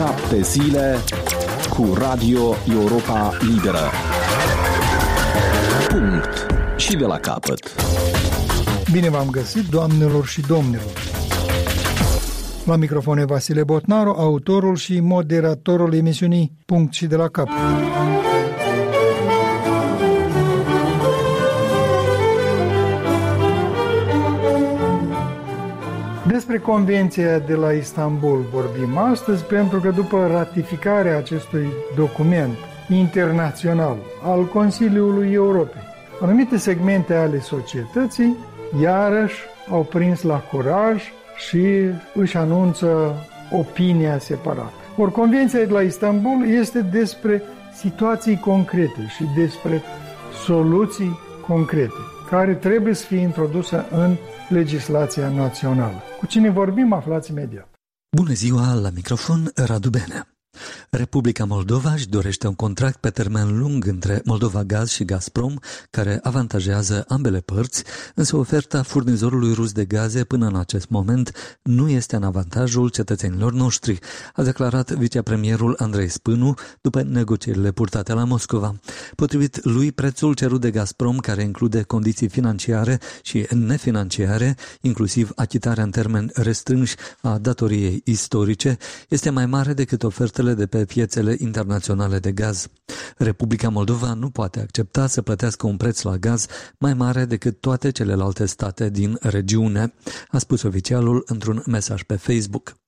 Șapte zile cu Radio Europa Liberă. Punct. Și de la capăt. Bine v-am găsit, doamnelor și domnilor. La microfon e Vasile Botnaru, autorul și moderatorul emisiunii Punct și de la capăt. Despre Convenția de la Istanbul vorbim astăzi pentru că după ratificarea acestui document internațional al Consiliului Europei, anumite segmente ale societății iarăși au prins la curaj și își anunță opinia separată. Ori Convenția de la Istanbul este despre situații concrete și despre soluții concrete care trebuie să fie introdusă în legislația națională. Cu cine vorbim, aflați imediat. Bună ziua, la microfon Radu Benea. Republica Moldova își dorește un contract pe termen lung între Moldova Gaz și Gazprom, care avantajează ambele părți, însă oferta furnizorului rus de gaze până în acest moment nu este în avantajul cetățenilor noștri, a declarat vicepremierul Andrei Spânu după negocierile purtate la Moscova. Potrivit lui, prețul cerut de Gazprom, care include condiții financiare și nefinanciare, inclusiv achitarea în termeni restrânși a datoriei istorice, este mai mare decât oferta ofertele de pe piețele internaționale de gaz. Republica Moldova nu poate accepta să plătească un preț la gaz mai mare decât toate celelalte state din regiune, a spus oficialul într-un mesaj pe Facebook.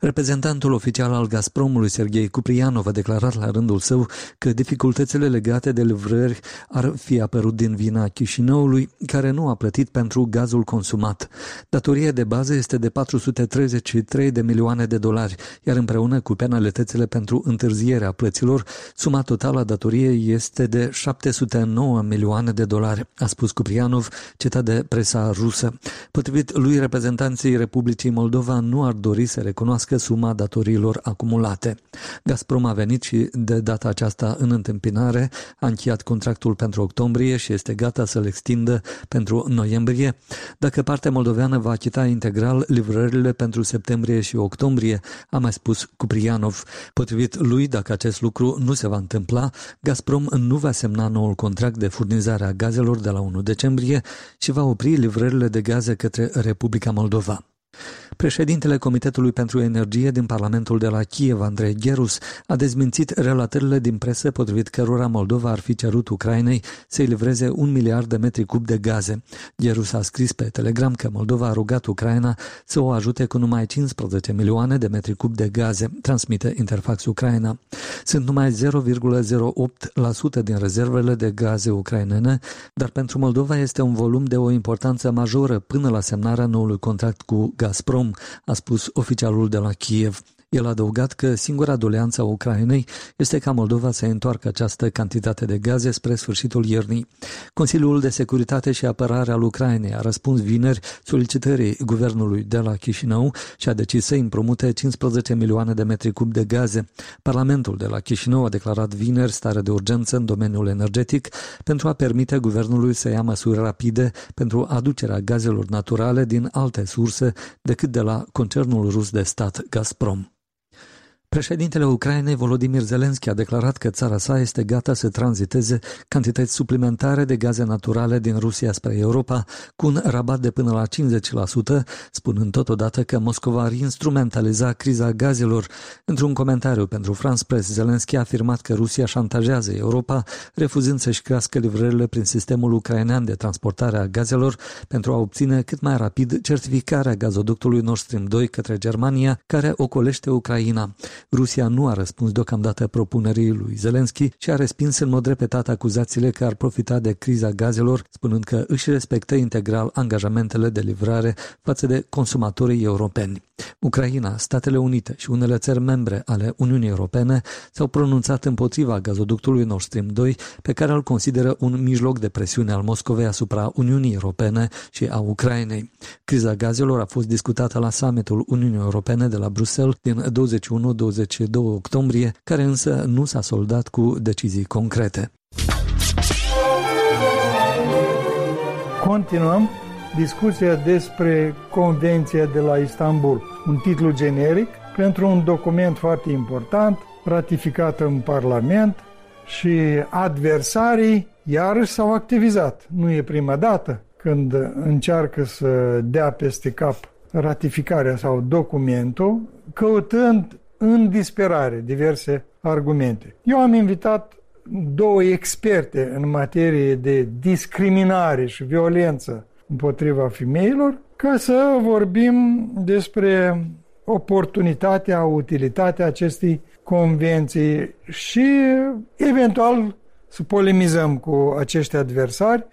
Reprezentantul oficial al Gazpromului, Sergei Cuprianov, a declarat la rândul său că dificultățile legate de livrări ar fi apărut din vina Chișinăului, care nu a plătit pentru gazul consumat. Datoria de bază este de 433 de milioane de dolari, iar împreună cu penalitățile pentru întârzierea plăților, suma totală a datoriei este de 709 milioane de dolari, a spus Cuprianov, citat de presa rusă. Potrivit lui, reprezentanții Republicii Moldova nu ar dori să recunoască suma datoriilor acumulate. Gazprom a venit și de data aceasta în întâmpinare, a încheiat contractul pentru octombrie și este gata să-l extindă pentru noiembrie. Dacă partea moldoveană va achita integral livrările pentru septembrie și octombrie, a mai spus Cuprianov. Potrivit lui, dacă acest lucru nu se va întâmpla, Gazprom nu va semna noul contract de furnizare a gazelor de la 1 decembrie și va opri livrările de gaze către Republica Moldova. Președintele Comitetului pentru Energie din Parlamentul de la Kiev, Andrei Gerus, a dezmințit relatările din presă potrivit cărora Moldova ar fi cerut Ucrainei să-i livreze un miliard de metri cub de gaze. Gerus a scris pe Telegram că Moldova a rugat Ucraina să o ajute cu numai 15 milioane de metri cub de gaze, transmite Interfax Ucraina. Sunt numai 0,08% din rezervele de gaze ucrainene, dar pentru Moldova este un volum de o importanță majoră până la semnarea noului contract cu Gazprom a spus oficialul de la Kiev. El a adăugat că singura doleanță a Ucrainei este ca Moldova să întoarcă această cantitate de gaze spre sfârșitul iernii. Consiliul de Securitate și Apărare al Ucrainei a răspuns vineri solicitării guvernului de la Chișinău și a decis să împrumute 15 milioane de metri cub de gaze. Parlamentul de la Chișinău a declarat vineri stare de urgență în domeniul energetic pentru a permite guvernului să ia măsuri rapide pentru aducerea gazelor naturale din alte surse decât de la concernul rus de stat Gazprom. Președintele Ucrainei Volodymyr Zelensky a declarat că țara sa este gata să tranziteze cantități suplimentare de gaze naturale din Rusia spre Europa cu un rabat de până la 50%, spunând totodată că Moscova ar instrumentaliza criza gazelor. Într-un comentariu pentru France Press, Zelensky a afirmat că Rusia șantajează Europa, refuzând să-și crească livrările prin sistemul ucrainean de transportare a gazelor pentru a obține cât mai rapid certificarea gazoductului Nord Stream 2 către Germania, care ocolește Ucraina. Rusia nu a răspuns deocamdată propunerii lui Zelensky și a respins în mod repetat acuzațiile că ar profita de criza gazelor, spunând că își respectă integral angajamentele de livrare față de consumatorii europeni. Ucraina, Statele Unite și unele țări membre ale Uniunii Europene s-au pronunțat împotriva gazoductului Nord Stream 2, pe care îl consideră un mijloc de presiune al Moscovei asupra Uniunii Europene și a Ucrainei. Criza gazelor a fost discutată la summitul Uniunii Europene de la Bruxelles din 21-22 octombrie, care însă nu s-a soldat cu decizii concrete. Continuăm discuția despre Convenția de la Istanbul, un titlu generic pentru un document foarte important, ratificat în Parlament și adversarii iarăși s-au activizat. Nu e prima dată când încearcă să dea peste cap ratificarea sau documentul, căutând în disperare diverse argumente. Eu am invitat două experte în materie de discriminare și violență împotriva femeilor ca să vorbim despre oportunitatea, utilitatea acestei convenții și eventual să polemizăm cu acești adversari,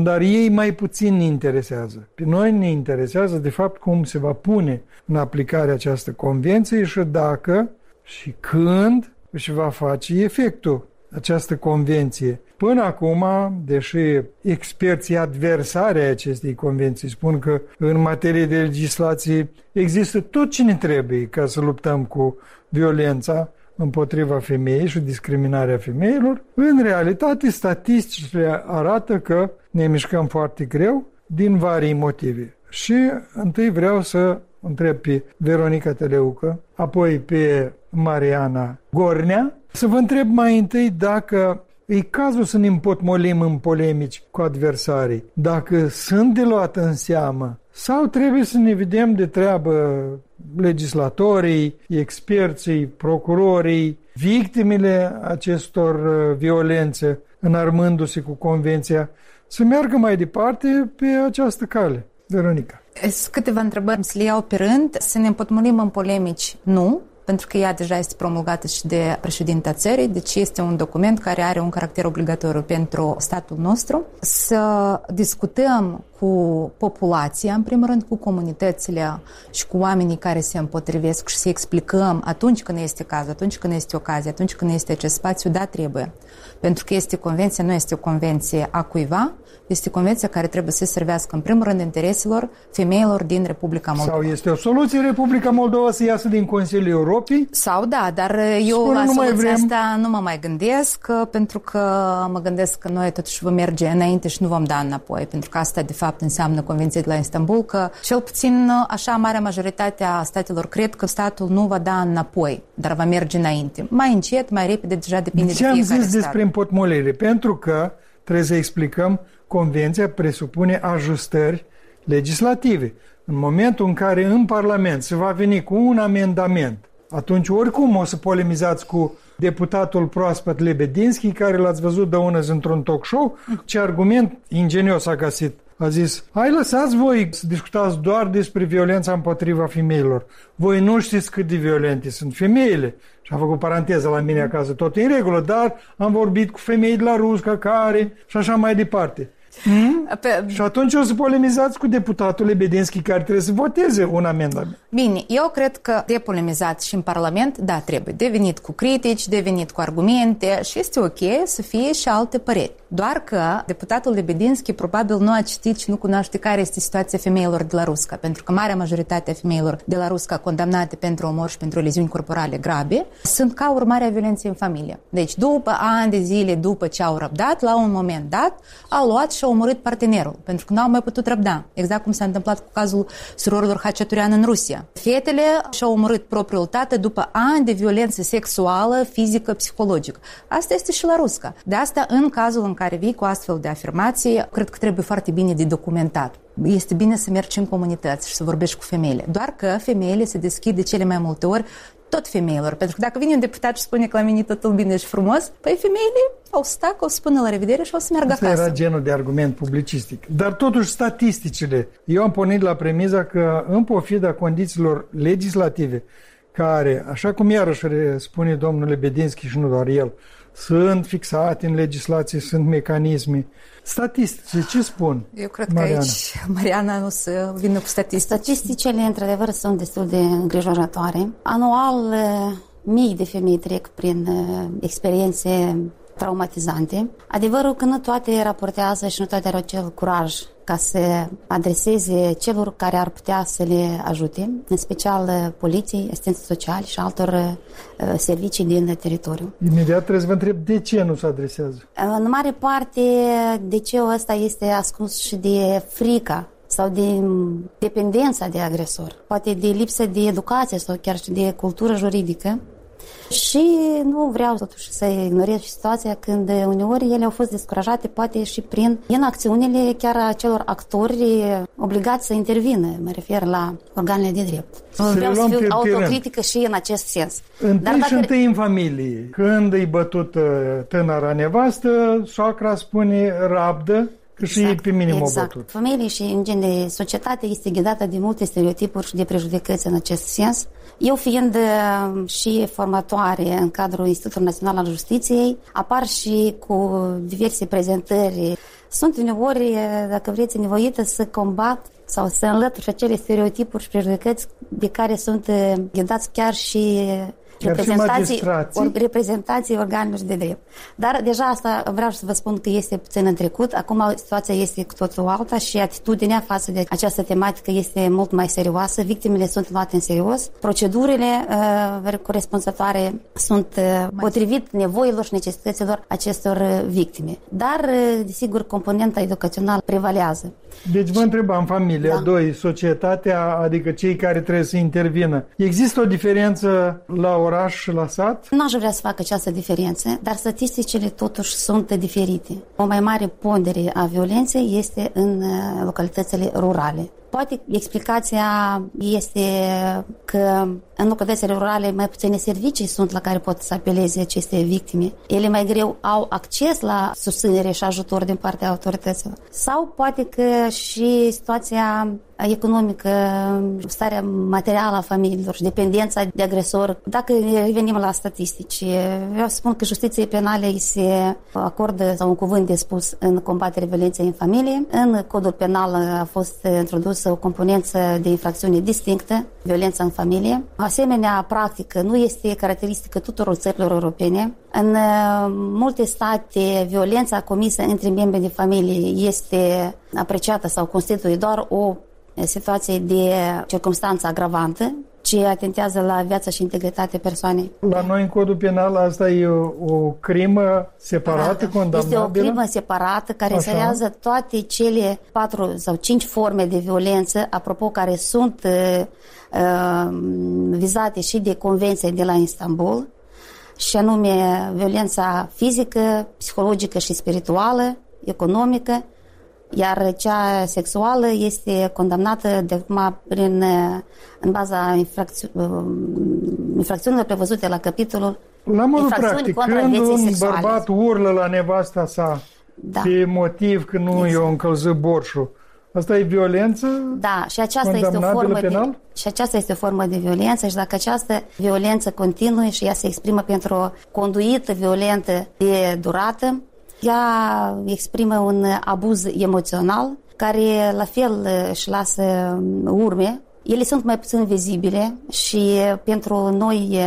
dar ei mai puțin ne interesează. Pe noi ne interesează de fapt cum se va pune în aplicare această convenție și dacă și când își va face efectul această convenție. Până acum, deși experții adversari ai acestei convenții spun că în materie de legislație există tot ce ne trebuie ca să luptăm cu violența împotriva femeii și discriminarea femeilor, în realitate statisticile arată că ne mișcăm foarte greu din vari motive. Și întâi vreau să întreb pe Veronica Teleucă, apoi pe Mariana Gornea, să vă întreb mai întâi dacă e cazul să ne împotmolim în polemici cu adversarii, dacă sunt de luat în seamă sau trebuie să ne vedem de treabă legislatorii, experții, procurorii, victimele acestor uh, violențe, înarmându-se cu convenția, să meargă mai departe pe această cale. Veronica. Sunt câteva întrebări, să le iau pe rând. Să ne împotmolim în polemici? Nu pentru că ea deja este promulgată și de președinta țării, deci este un document care are un caracter obligatoriu pentru statul nostru. Să discutăm cu populația, în primul rând cu comunitățile și cu oamenii care se împotrivesc și să explicăm atunci când este caz, atunci când este ocazie, atunci când este acest spațiu, da, trebuie. Pentru că este convenția, nu este o convenție a cuiva, este convenția care trebuie să servească în primul rând intereselor femeilor din Republica Moldova. Sau este o soluție Republica Moldova să iasă din Consiliul Europei? Sau da, dar eu Spune, la soluția vrem... asta nu mă mai gândesc, pentru că mă gândesc că noi totuși vom merge înainte și nu vom da înapoi, pentru că asta de fapt înseamnă Convenția de la Istanbul, că cel puțin așa marea majoritate a statelor cred că statul nu va da înapoi, dar va merge înainte. Mai încet, mai repede, deja depinde Ce de fiecare am zis stat. despre împotmolire? Pentru că trebuie să explicăm Convenția presupune ajustări legislative. În momentul în care în Parlament se va veni cu un amendament, atunci oricum o să polemizați cu deputatul proaspăt Lebedinski, care l-ați văzut de ună într-un talk show, ce argument ingenios a găsit. A zis, hai lăsați voi să discutați doar despre violența împotriva femeilor. Voi nu știți cât de violente sunt femeile. Și am făcut paranteză la mine acasă, tot în regulă, dar am vorbit cu femei de la Rusca care și așa mai departe. Hmm? Pe... Și atunci o să polemizați cu deputatul Lebedinski care trebuie să voteze un amendament. Bine, eu cred că de polemizat și în Parlament, da, trebuie. De venit cu critici, de venit cu argumente și este ok să fie și alte păreri. Doar că deputatul Lebedinski probabil nu a citit și nu cunoaște care este situația femeilor de la Rusca, pentru că marea majoritate a femeilor de la Rusca condamnate pentru omor și pentru leziuni corporale grave sunt ca urmare a violenței în familie. Deci, după ani de zile, după ce au răbdat, la un moment dat, au luat și au omorât partenerul, pentru că nu au mai putut răbda. Exact cum s-a întâmplat cu cazul surorilor Haceturian în Rusia. Fetele și-au omorât propriul tată după ani de violență sexuală, fizică, psihologică. Asta este și la Rusca. De asta, în cazul în care vii cu astfel de afirmații, cred că trebuie foarte bine de documentat. Este bine să mergi în comunități și să vorbești cu femeile. Doar că femeile se deschid de cele mai multe ori tot femeilor. Pentru că dacă vine un deputat și spune că la mine totul bine și frumos, păi femeile o să stacă, o să spună la revedere și o să meargă Asta acasă. era genul de argument publicistic. Dar totuși statisticile. Eu am pornit la premiza că în pofida condițiilor legislative care, așa cum iarăși spune domnul Lebedinski și nu doar el, sunt fixate în legislație, sunt mecanisme. Statistice, ce spun? Eu cred Mariana? că aici Mariana nu să vină cu statistici. Statisticile, într-adevăr, sunt destul de îngrijorătoare. Anual, mii de femei trec prin experiențe traumatizante. Adevărul că nu toate raportează și nu toate au acel curaj ca să adreseze celor care ar putea să le ajute, în special poliției, asistență sociale și altor uh, servicii din teritoriu. Imediat trebuie să vă întreb de ce nu se adresează. În mare parte, de ce ăsta este ascuns și de frica sau de dependența de agresor, poate de lipsă de educație sau chiar și de cultură juridică. Și nu vreau totuși să ignorez situația când uneori ele au fost descurajate poate și prin inacțiunile chiar a celor actori obligați să intervină, mă refer la organele de drept. Să vreau le să luăm fiu pe autocritică și în acest sens. Întâi și întâi în familie. Când îi bătut uh, tânăra nevastă, soacra spune rabdă, că și ei pe minim exact. au bătut. Familie și, în gen, de societate este ghidată de multe stereotipuri și de prejudecăți în acest sens. Eu fiind uh, și formatoare în cadrul Institutului Național al Justiției, apar și cu diverse prezentări. Sunt uneori, uh, dacă vreți, nevoită să combat sau să înlătur acele stereotipuri și prejudecăți de care sunt uh, ghidați chiar și Chiar și reprezentații, magistrații. or, reprezentații organelor de drept. Dar deja asta vreau să vă spun că este puțin în trecut. Acum situația este cu totul alta și atitudinea față de această tematică este mult mai serioasă. Victimele sunt luate în serios. Procedurile uh, corespunzătoare sunt uh, potrivit nevoilor și necesităților acestor uh, victime. Dar, uh, desigur, componenta educațională prevalează. Deci vă întrebam, familia, Da. doi, societatea, adică cei care trebuie să intervină. Există o diferență la oraș și la sat? N-aș vrea să fac această diferență, dar statisticile totuși sunt diferite. O mai mare pondere a violenței este în uh, localitățile rurale. Poate explicația este că în localitățile rurale mai puține servicii sunt la care pot să apeleze aceste victime. Ele mai greu au acces la susținere și ajutor din partea autorităților. Sau poate că și situația economică, starea materială a familiilor și dependența de agresor. Dacă revenim la statistici, vreau să spun că justiției penale îi se acordă sau un cuvânt de spus în combaterea violenței în familie. În codul penal a fost introdusă o componență de infracțiune distinctă, violența în familie. O asemenea practică nu este caracteristică tuturor țărilor europene. În uh, multe state, violența comisă între membri de familie este apreciată sau constituie doar o situație de circunstanță agravantă, ce atentează la viața și integritatea persoanei. La noi în codul penal asta e o, o crimă separată, condamnabilă? Este o crimă separată care Așa. înseamnă toate cele patru sau cinci forme de violență, apropo, care sunt uh, uh, vizate și de Convenția de la Istanbul, și anume violența fizică, psihologică și spirituală, economică, iar cea sexuală este condamnată de acum prin, uh, în baza infracți- uh, infracțiunilor prevăzute la capitolul La modul infracțiuni practic, contra când vieții un sexuale. bărbat urlă la nevasta sa Da. pe motiv că nu Exact. i-a încălzit borșul, asta e violență? Da, și aceasta este o Condamnabilă formă penal? de și aceasta este o formă de violență și dacă această violență continuă și ea se exprimă pentru o conduită violentă de durată, ea exprimă un abuz emoțional care la fel își lasă urme ele sunt mai puțin vizibile și pentru noi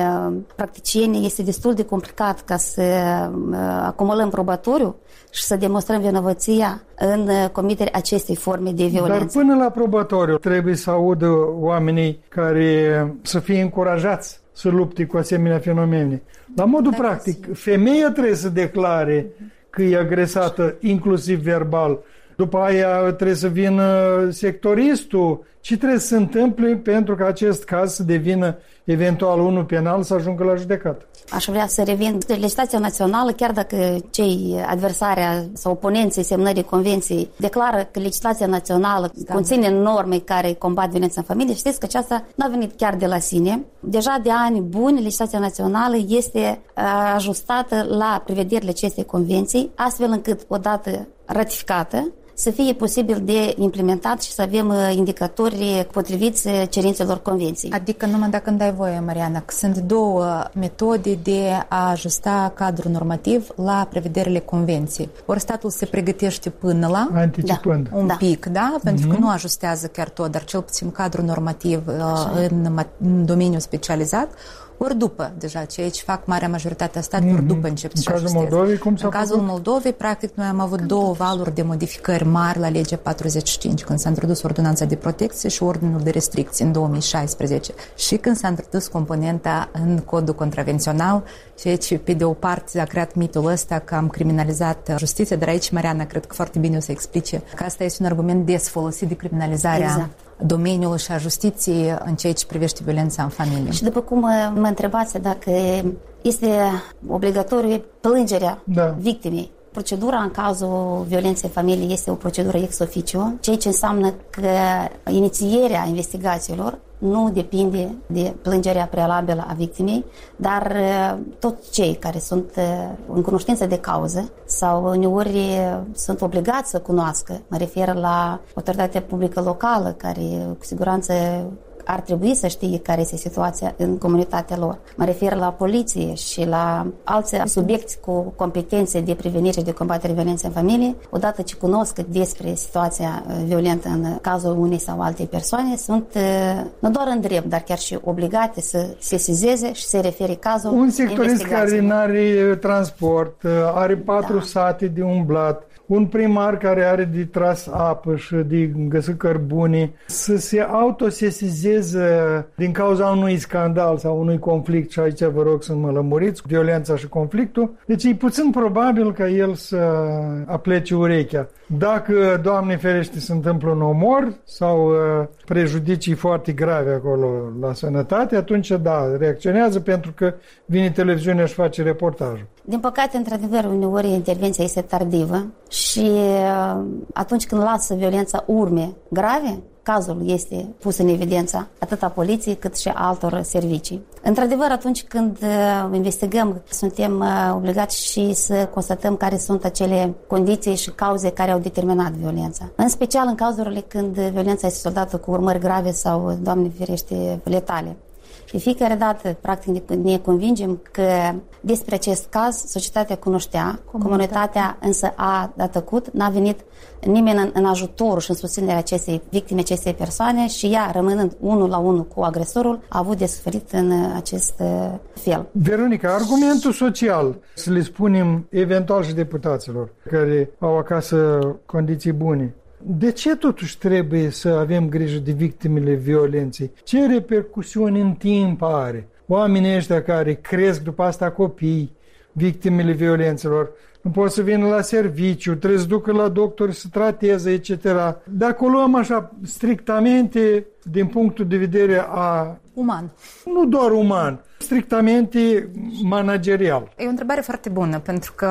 practicieni este destul de complicat ca să uh, acumulăm probatoriu și să demonstrăm vinovăția în comiterea acestei forme de Dar violență. până la probatoriu trebuie să audă oamenii care să fie încurajați să lupte cu asemenea fenomene. La modul Da, practic, femeia trebuie să declare că e agresată, inclusiv verbal. După aia trebuie să vină sectoristul. Ce trebuie să se întâmple pentru ca acest caz să devină eventual unul penal să ajungă la judecată? Aș vrea să revin. Legislația națională, chiar dacă cei adversari sau oponenții semnării convenției declară că legislația națională conține norme care combat violența în familie, știți că aceasta nu a venit chiar de la sine. Deja de ani buni, legislația națională este uh, ajustată la prevederile acestei convenții, astfel încât, odată ratificată, să fie posibil de implementat și să avem uh, indicatori potriviți uh, cerințelor convenției. Adică numai dacă îmi dai voie, Mariana, că sunt două metode de a ajusta cadrul normativ la prevederile convenției. Ori statul se pregătește până la Anticipând. un Da. pic, da? Pentru că nu ajustează chiar tot, dar cel puțin cadrul normativ uh, în, ma- în domeniul specializat. Ori după deja, ceea ce fac marea majoritate a statelor mm-hmm. după încep În cazul Moldovei, cum s-a În cazul făcut? Moldovei, practic, noi am avut două valuri de modificări mari la legea 45, când s-a introdus ordonanța de protecție și ordinul de restricție în 2016 și când s-a introdus componenta în codul contravențional, ceea ce, pe de o parte, a creat mitul ăsta că am criminalizat justiția, dar aici Mariana cred că foarte bine o să explice că asta este un argument des folosit de criminalizarea Exact. Domeniului și a justiției în ceea ce privește violența în familie. Și după cum uh, mă întrebați dacă este obligatoriu plângerea Da. victimei, procedura în cazul violenței în familie este o procedură ex officio, ceea ce înseamnă că inițierea investigațiilor nu depinde de plângerea prealabilă a victimei, dar uh, toți cei care sunt uh, în cunoștință de cauză sau uneori uh, sunt obligați să cunoască, mă refer la autoritatea publică locală, care cu siguranță ar trebui să știe care este situația în comunitatea lor. Mă refer la poliție și la alți subiecti cu competențe de prevenire și de combatere violenței în familie, odată ce cunosc despre situația uh, violentă în cazul unei sau altei persoane, sunt uh, nu doar în drept, dar chiar și obligate să se sizeze și să refere cazul Un sectorist care investigațiilor. nu are transport, uh, are patru Da. sate de umblat, un primar care are de tras apă și de găsit cărbune, să se autosesizeze din cauza unui scandal sau unui conflict, și aici vă rog să mă lămuriți, violența și conflictul, deci e puțin probabil ca el să aplece urechea. Dacă, Doamne ferește, se întâmplă un omor sau uh, prejudicii foarte grave acolo la sănătate, atunci da, reacționează pentru că vine televiziunea și face reportajul. Din păcate, într-adevăr, uneori intervenția este tardivă și uh, atunci când lasă violența urme grave, cazul este pus în evidență atât a poliției cât și a altor servicii. Într-adevăr, atunci când uh, investigăm, suntem uh, obligați și să constatăm care sunt acele condiții și cauze care au determinat violența. În special în cazurile când violența este soldată cu urmări grave sau, Doamne ferește, letale. De fiecare dată, practic, ne- ne convingem că despre acest caz societatea cunoștea, comunitatea însă a dat tăcut, n-a venit nimeni în, în ajutorul și în susținerea acestei victime, acestei persoane și ea, rămânând unul la unul cu agresorul, a avut de suferit în uh, acest uh, fel. Veronica, argumentul social, să le spunem eventual și deputaților care au acasă condiții bune, de ce totuși trebuie să avem grijă de victimele violenței? Ce repercusiuni în timp are? Oamenii ăștia care cresc după asta copii, victimele violențelor, nu pot să vină la serviciu, trebuie să ducă la doctor să trateze, etc. Dacă o luăm așa strictamente din punctul de vedere a Uman. nu doar uman, strictamente managerial. E o întrebare foarte bună, pentru că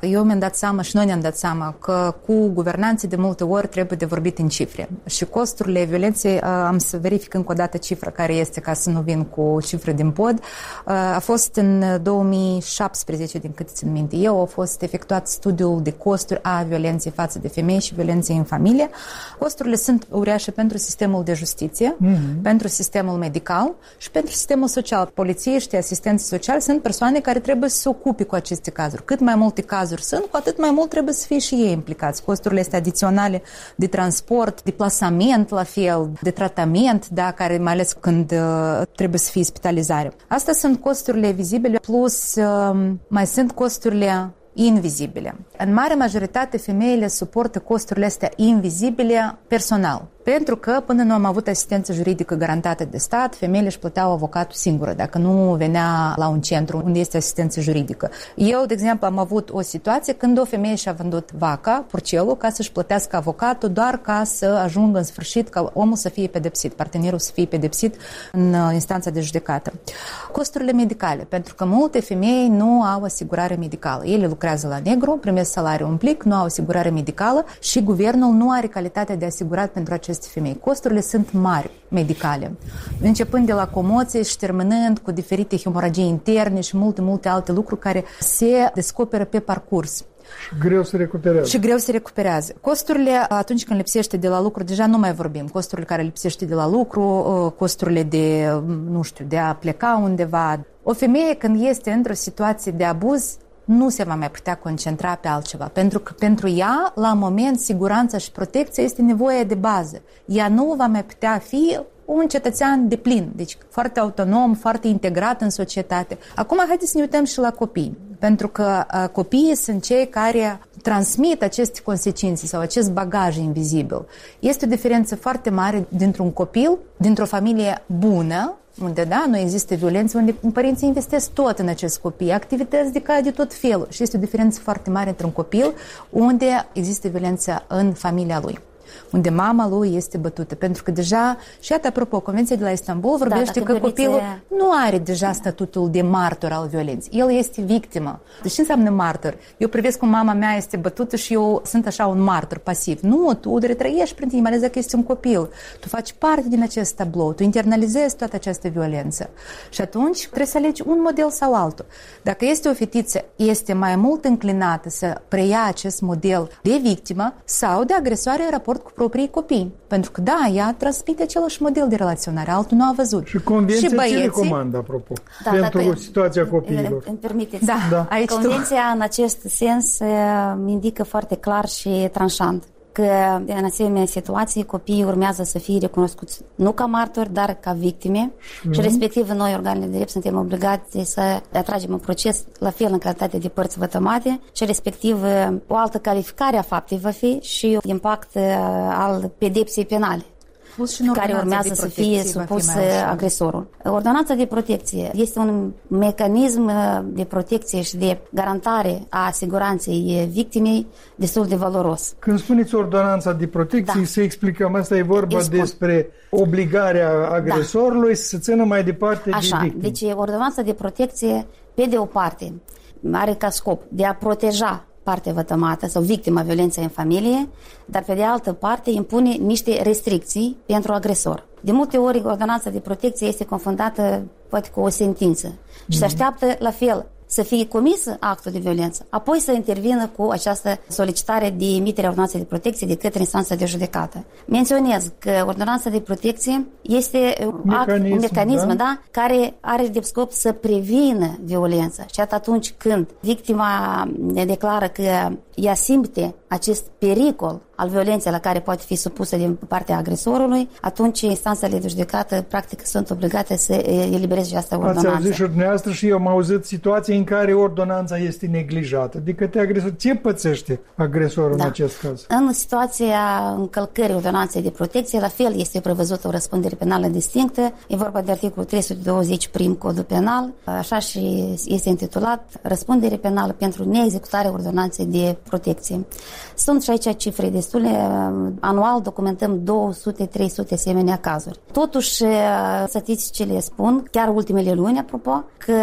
eu mi-am dat seama și noi ne-am dat seama că cu guvernanții de multe ori trebuie de vorbit în cifre. Și costurile violenței, uh, am să verific încă o dată cifra care este, ca să nu vin cu cifre din pod, uh, a fost în 2017, din câte țin minte eu, a fost efectuat studiul de costuri a violenței față de femei și violenței în familie. Costurile sunt uriașe pentru sistemul de justiție, mm-hmm. pentru sistemul medical și pentru sistemul social. Polițiștii, asistenții sociali sunt persoane care trebuie să se ocupe cu aceste cazuri. Cât mai multe cazuri sunt, cu atât mai mult trebuie să fie și ei implicați. Costurile este adiționale de transport, de plasament la fel, de tratament, da, care mai ales când uh, trebuie să fie spitalizare. Astea sunt costurile vizibile, plus uh, mai sunt costurile invizibile. În mare majoritate, femeile suportă costurile astea invizibile personal. Pentru că până nu am avut asistență juridică garantată de stat, femeile își plăteau avocatul singură, dacă nu venea la un centru unde este asistență juridică. Eu, de exemplu, am avut o situație când o femeie și-a vândut vaca, purcelul, ca să-și plătească avocatul, doar ca să ajungă în sfârșit ca omul să fie pedepsit, partenerul să fie pedepsit în uh, instanța de judecată. Costurile medicale, pentru că multe femei nu au asigurare medicală. Ele lucrează la negru, primesc salariu un plic, nu au asigurare medicală și guvernul nu are calitatea de asigurat pentru aceste femei. Costurile sunt mari medicale, începând de la comoție și terminând cu diferite hemoragii interne și multe, multe alte lucruri care se descoperă pe parcurs. Greu să recuperează. Și greu se recuperează. Costurile, atunci când lipsește de la lucru, deja nu mai vorbim. Costurile care lipsește de la lucru, uh, costurile de, nu știu, de a pleca undeva. O femeie când este într-o situație de abuz, nu se va mai putea concentra pe altceva. Pentru că pentru ea, la moment, siguranța și protecția este nevoie de bază. Ea nu va mai putea fi un cetățean de plin, deci foarte autonom, foarte integrat în societate. Acum haideți să ne uităm și la copii, pentru că uh, copiii sunt cei care transmit aceste consecințe sau acest bagaj invizibil. Este o diferență foarte mare dintr-un copil, dintr-o familie bună, unde, da, nu există violență, unde părinții investesc tot în acest copii, activități de, de tot felul. Și este o diferență foarte mare între un copil unde există violență în familia lui unde mama lui este bătută. Pentru că deja, și iată, apropo, Convenția de la Istanbul vorbește da, că copilul nu are deja statutul de martor al violenței. El este victimă. Deci ce înseamnă martor? Eu privesc cum mama mea este bătută și eu sunt așa un martor pasiv. Nu, tu retrăiești prin tine, mai ales dacă este un copil. Tu faci parte din acest tablou, tu internalizezi toată această violență. Și atunci trebuie să alegi un model sau altul. Dacă este o fetiță, este mai mult înclinată să preia acest model de victimă sau de agresoare în raport cu proprii copii. Pentru că, da, ea transmite același model de relaționare, altul nu a văzut. Și convenția și băieții... ce recomandă, apropo, da, pentru da, situația copiilor? Îmi permiteți. Da, da. Aici convenția, tu. în acest sens, indică foarte clar și tranșant că în asemenea situații copiii urmează să fie recunoscuți nu ca martori, dar ca victime. Mm-hmm. și respectiv noi, organele de drept, suntem obligați să atragem un proces la fel în calitate de părți vătămate. Și respectiv o altă calificare a faptei va fi și impact uh, al pedepsei penale spus și în care urmează să fie supus agresorul. Ordonanța de protecție este un mecanism uh, de protecție și de garantare a siguranței victimei destul de valoros. Când spuneți ordonanța de protecție, da. să explicăm, asta e vorba despre obligarea agresorului da. să țină mai departe Așa, de victime. deci ordonanța de protecție, pe de o parte, are ca scop de a proteja parte vătămată sau victima violenței în familie, dar pe de altă parte impune niște restricții pentru agresor. De multe ori, ordonanța de protecție este confundată poate cu o sentință mm-hmm. și se mhm. așteaptă la fel să fie comis actul de violență, apoi să intervină cu această solicitare de emitere a ordonanței de protecție de către instanța de judecată. Menționez că ordonanța de protecție este mecanism, un mecanism da? Da, care are de scop să prevină violența. Și atunci când victima declară că ea simte acest pericol al violenței la care poate fi supusă din partea agresorului, atunci instanțele de judecată practic sunt obligate să elibereze această ordonanță. Ați auzit și dumneavoastră și eu am auzit situații în care ordonanța este neglijată de către agresor. Ce pățește agresorul da. în acest caz? În situația încălcării ordonanței de protecție, la fel este prevăzută o răspundere penală distinctă. E vorba de articolul 320 prim codul penal, așa și este intitulat răspundere penală pentru neexecutarea ordonanței de protecție. Sunt și aici cifre destule. Anual documentăm 200-300 asemenea cazuri. Totuși, statisticile spun, chiar ultimele luni, apropo, că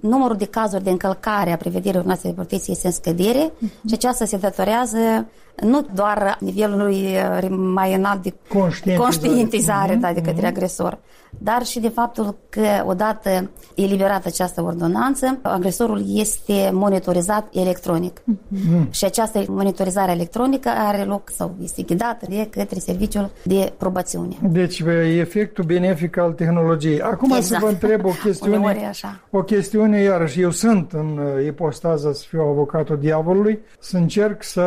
numărul de cazuri de încălcare a prevederii ordonanței de protecție este în scădere uh-huh. și aceasta se datorează nu doar nivelului mai înalt de conștientizare, conștientizare uh-huh. da, de către uh-huh. agresor, dar și de faptul că odată eliberată această ordonanță, agresorul este monitorizat electronic. Mm-hmm. Și această monitorizare electronică are loc sau este ghidată de către serviciul de probațiune. Deci efectul benefic al tehnologiei. Acum exact. să vă întreb o chestiune, o chestiune iarăși. Eu sunt în ipostaza să fiu avocatul diavolului, să încerc să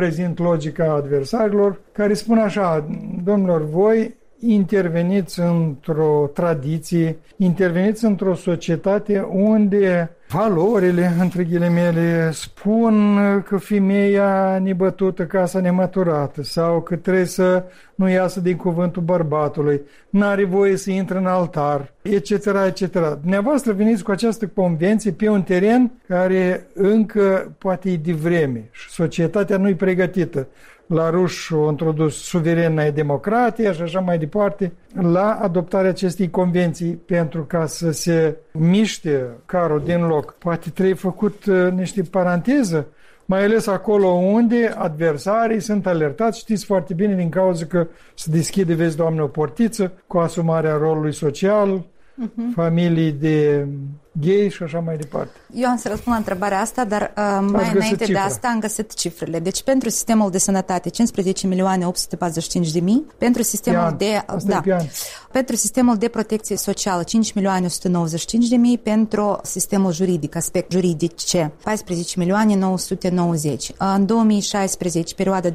prezint logica adversarilor care spun așa, domnilor, voi interveniți într-o tradiție, interveniți într-o societate unde valorile, între ghilimele, spun că femeia nebătută, casa nemăturată sau că trebuie să nu iasă din cuvântul bărbatului, n-are voie să intre în altar, etc., etc. Dumneavoastră veniți cu această convenție pe un teren care încă poate e de vreme și societatea nu e pregătită la ruși au introdus suverena democrație și așa mai departe, la adoptarea acestei convenții pentru ca să se miște carul din loc. Poate trebuie făcut uh, niște paranteză, mai ales acolo unde adversarii sunt alertați, știți foarte bine, din cauza că se deschide, vezi, doamne, o portiță cu asumarea rolului social, uh-huh. familii de gay și așa mai departe. Eu am să răspund la întrebarea asta, dar uh, mai înainte cifra. de asta am găsit cifrele. Deci pentru sistemul de sănătate 15 milioane 845 de mii, pentru sistemul Pian. de Asta da, pentru sistemul de protecție socială 5 milioane 195 de mii, pentru sistemul juridic, aspect juridice 14 milioane 990. În 2016, perioada 2012-2016,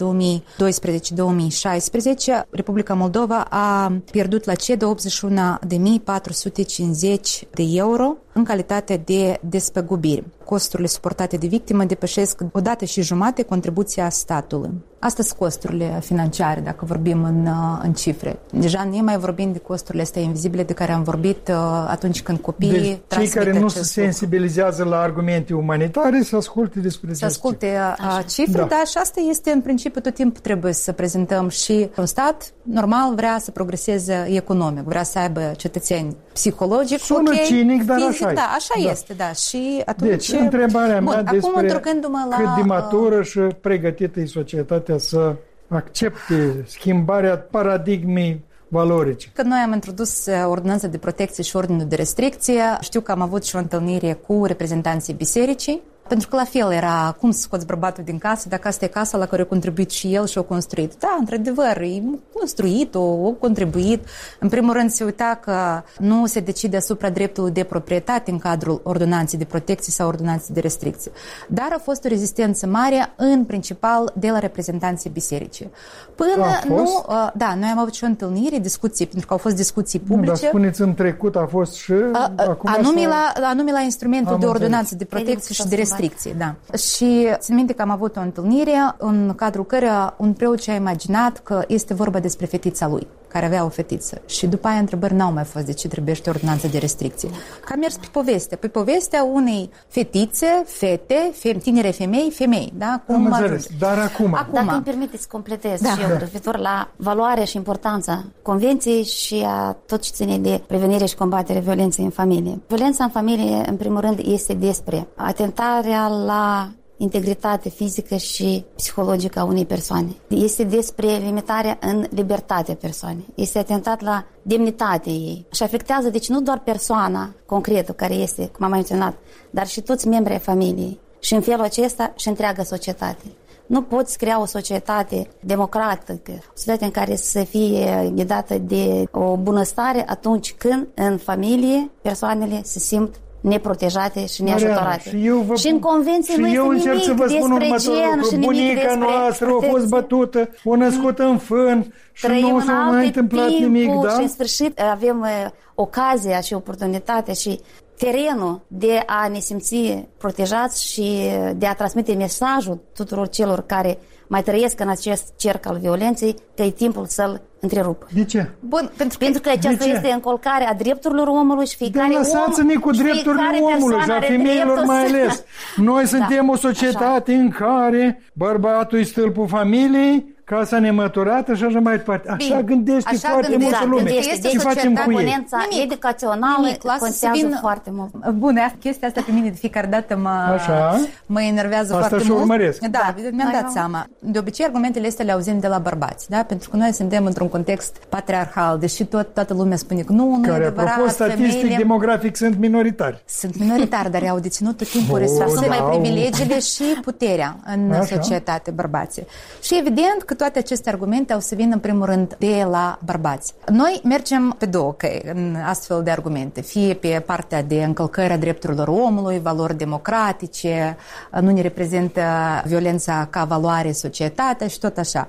Republica Moldova a pierdut la CEDO 81 de mii 450 de euro în calitate de despăgubiri. Costurile suportate de victimă depășesc o dată și jumate contribuția statului. Asta sunt costurile financiare, dacă vorbim în, uh, în cifre. Deja nu mai vorbim de costurile astea invizibile de care am vorbit uh, atunci când copiii deci, cei care nu se sensibilizează la argumente umanitare să asculte despre Să asculte uh, cifre, da. dar și asta este în principiu tot timpul trebuie să prezentăm și un stat normal vrea să progreseze economic, vrea să aibă cetățeni psihologic, Sună okay, cinic, dar fizic, așa da, așa da. este, da. Și atunci... Deci, întrebarea Bun, mea acum, despre la, cât de matură și pregătită e societatea să accepte schimbarea paradigmei valorice. Când noi am introdus ordonanța de protecție și ordinul de restricție, știu că am avut și o întâlnire cu reprezentanții bisericii pentru că la fel era cum să scoți bărbatul din casă dacă asta e casa la care a contribuit și el și a construit. Da, într-adevăr, e construit, o, a contribuit. În primul rând se uita că nu se decide asupra dreptului de proprietate în cadrul ordonanței de protecție sau ordonanței de restricție. Dar a fost o rezistență mare, în principal, de la reprezentanții bisericii. Până nu... Da, noi am avut și o întâlnire, discuții, pentru că au fost discuții publice. Nu, dar spuneți în trecut a fost și... A, acum anume, la, anume la instrumentul de ordonanță de protecție și de restricție restricții, da. Și țin minte că am avut o întâlnire în cadrul căreia un preot și-a imaginat că este vorba despre fetița lui care avea o fetiță. Și după aia întrebări n-au mai fost de ce trebuie ordonanță de restricție. Că a mers pe poveste. Pe povestea unei fetițe, fete, fem, tinere femei, femei. Da? Cum Am înțeles. Dar acum... acum... Dacă îmi permiteți, completez da. și eu referitor la valoarea și importanța convenției și a tot ce ține de prevenire și combatere violenței în familie. Violența în familie, în primul rând, este despre atentarea la integritate fizică și psihologică a unei persoane. Este despre limitarea în libertatea persoanei. Este atentat la demnitatea ei și afectează, deci, nu doar persoana concretă care este, cum am menționat, dar și toți membrii familiei. Și în felul acesta și întreaga societate. Nu poți crea o societate democratică, o societate în care să fie ghidată de o bunăstare atunci când în familie persoanele se simt neprotejate și neajutorate. Și, eu vă, și în convenție și nu eu este nimic să vă spun despre gen și nimic Bunica despre noastră a fost bătută, o născut în fân și Trăim nu s-a mai întâmplat nimic, da? Și în sfârșit avem uh, ocazia și oportunitatea și terenul de a ne simți protejați și de a transmite mesajul tuturor celor care mai trăiesc în acest cerc al violenței, că e timpul să-l întrerupă. De ce? Bun, pentru că, pentru că aceasta este încolcarea drepturilor omului și fiecare om... lăsați-ne cu drepturile omului și a femeilor mai ales. Noi da, suntem da, o societate așa. în care bărbatul e stâlpul familiei, casa nemăturată și așa mai departe. Așa Bine, gândește așa foarte gândește, multă lume. Gândește. Ce facem cu ei? Nimic. educațională Nimic. contează vin... foarte mult. Bun, chestia asta pe mine de fiecare dată mă, așa. mă enervează asta foarte și mult. urmăresc. Da, da. mi-am dat seama. De obicei, argumentele astea le auzim de la bărbați, da? Pentru că noi suntem într-un context patriarhal, deși tot, toată lumea spune că nu, nu Care, apropo, statistic, femeile... demografic, sunt minoritari. Sunt minoritari, dar au deținut tot timpul resurse, mai privilegiile și puterea în așa. societate, bărbații. Și evident că toate aceste argumente argumente au să vină în primul rând de la bărbați. Noi mergem pe două căi în astfel de argumente, fie pe partea de încălcări a drepturilor omului, valori democratice, nu ne reprezintă violența ca valoare societatea și tot așa.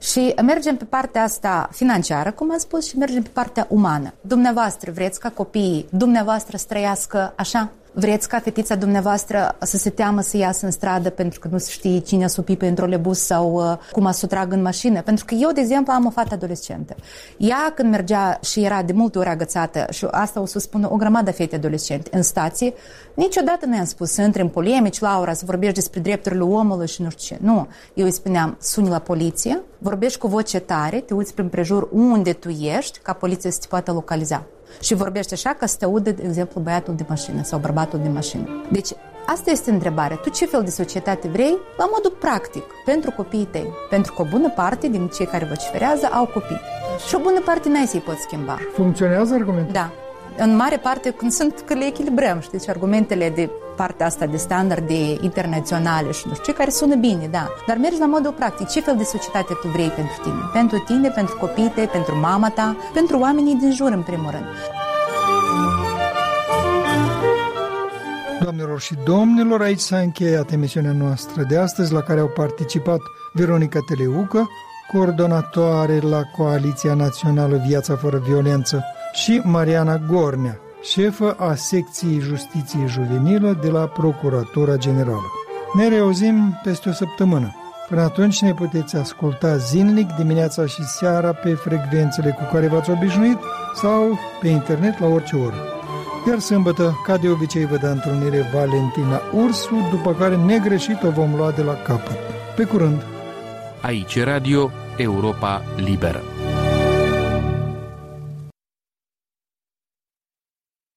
Și mergem pe partea asta financiară, cum am spus, și mergem pe partea umană. Dumneavoastră vreți ca copiii dumneavoastră să trăiască așa? Vreți ca fetița dumneavoastră să se teamă să iasă în stradă pentru că nu știe cine a supi pe trolebus sau uh, cum a să trag în mașină? Pentru că eu, de exemplu, am o fată adolescentă. Ea, când mergea și era de multe ori agățată, și asta o să spună o grămadă fete adolescente în stație, niciodată nu i-am spus să intri în polemici, Laura, să vorbești despre drepturile omului și nu știu ce. Nu. Eu îi spuneam, suni la poliție, vorbești cu voce tare, te uiți prin prejur unde tu ești, ca poliția să te poată localiza și vorbește așa ca să te audă, de exemplu, băiatul de mașină sau bărbatul de mașină. Deci, asta este întrebarea. Tu ce fel de societate vrei la modul practic pentru copiii tăi? Pentru că o bună parte din cei care vociferează au copii. Și o bună parte n-ai să-i poți schimba. Funcționează argumentul? Da. În mare parte când sunt că le echilibrăm, știți, argumentele de partea asta de standarde internaționale și nu știu ce, care sună bine, da. Dar mergi la modul practic. Ce fel de societate tu vrei pentru tine? Pentru tine, pentru copiii tăi, pentru mama ta, pentru oamenii din jur, în primul rând. Doamnelor și domnilor, aici s-a încheiat emisiunea noastră de astăzi, la care au participat Veronica Teleucă, coordonatoare la Coaliția Națională Viața Fără Violență, și Mariana Gornea, șefă a secției justiției juvenilă de la Procuratura Generală. Ne reauzim peste o săptămână. Până atunci ne puteți asculta zilnic, dimineața și seara, pe frecvențele cu care v-ați obișnuit sau pe internet la orice oră. Iar sâmbătă, ca de obicei, vă dă întâlnire Valentina Ursu, după care negreșit o vom lua de la capăt. Pe curând! Aici Radio Europa Liberă.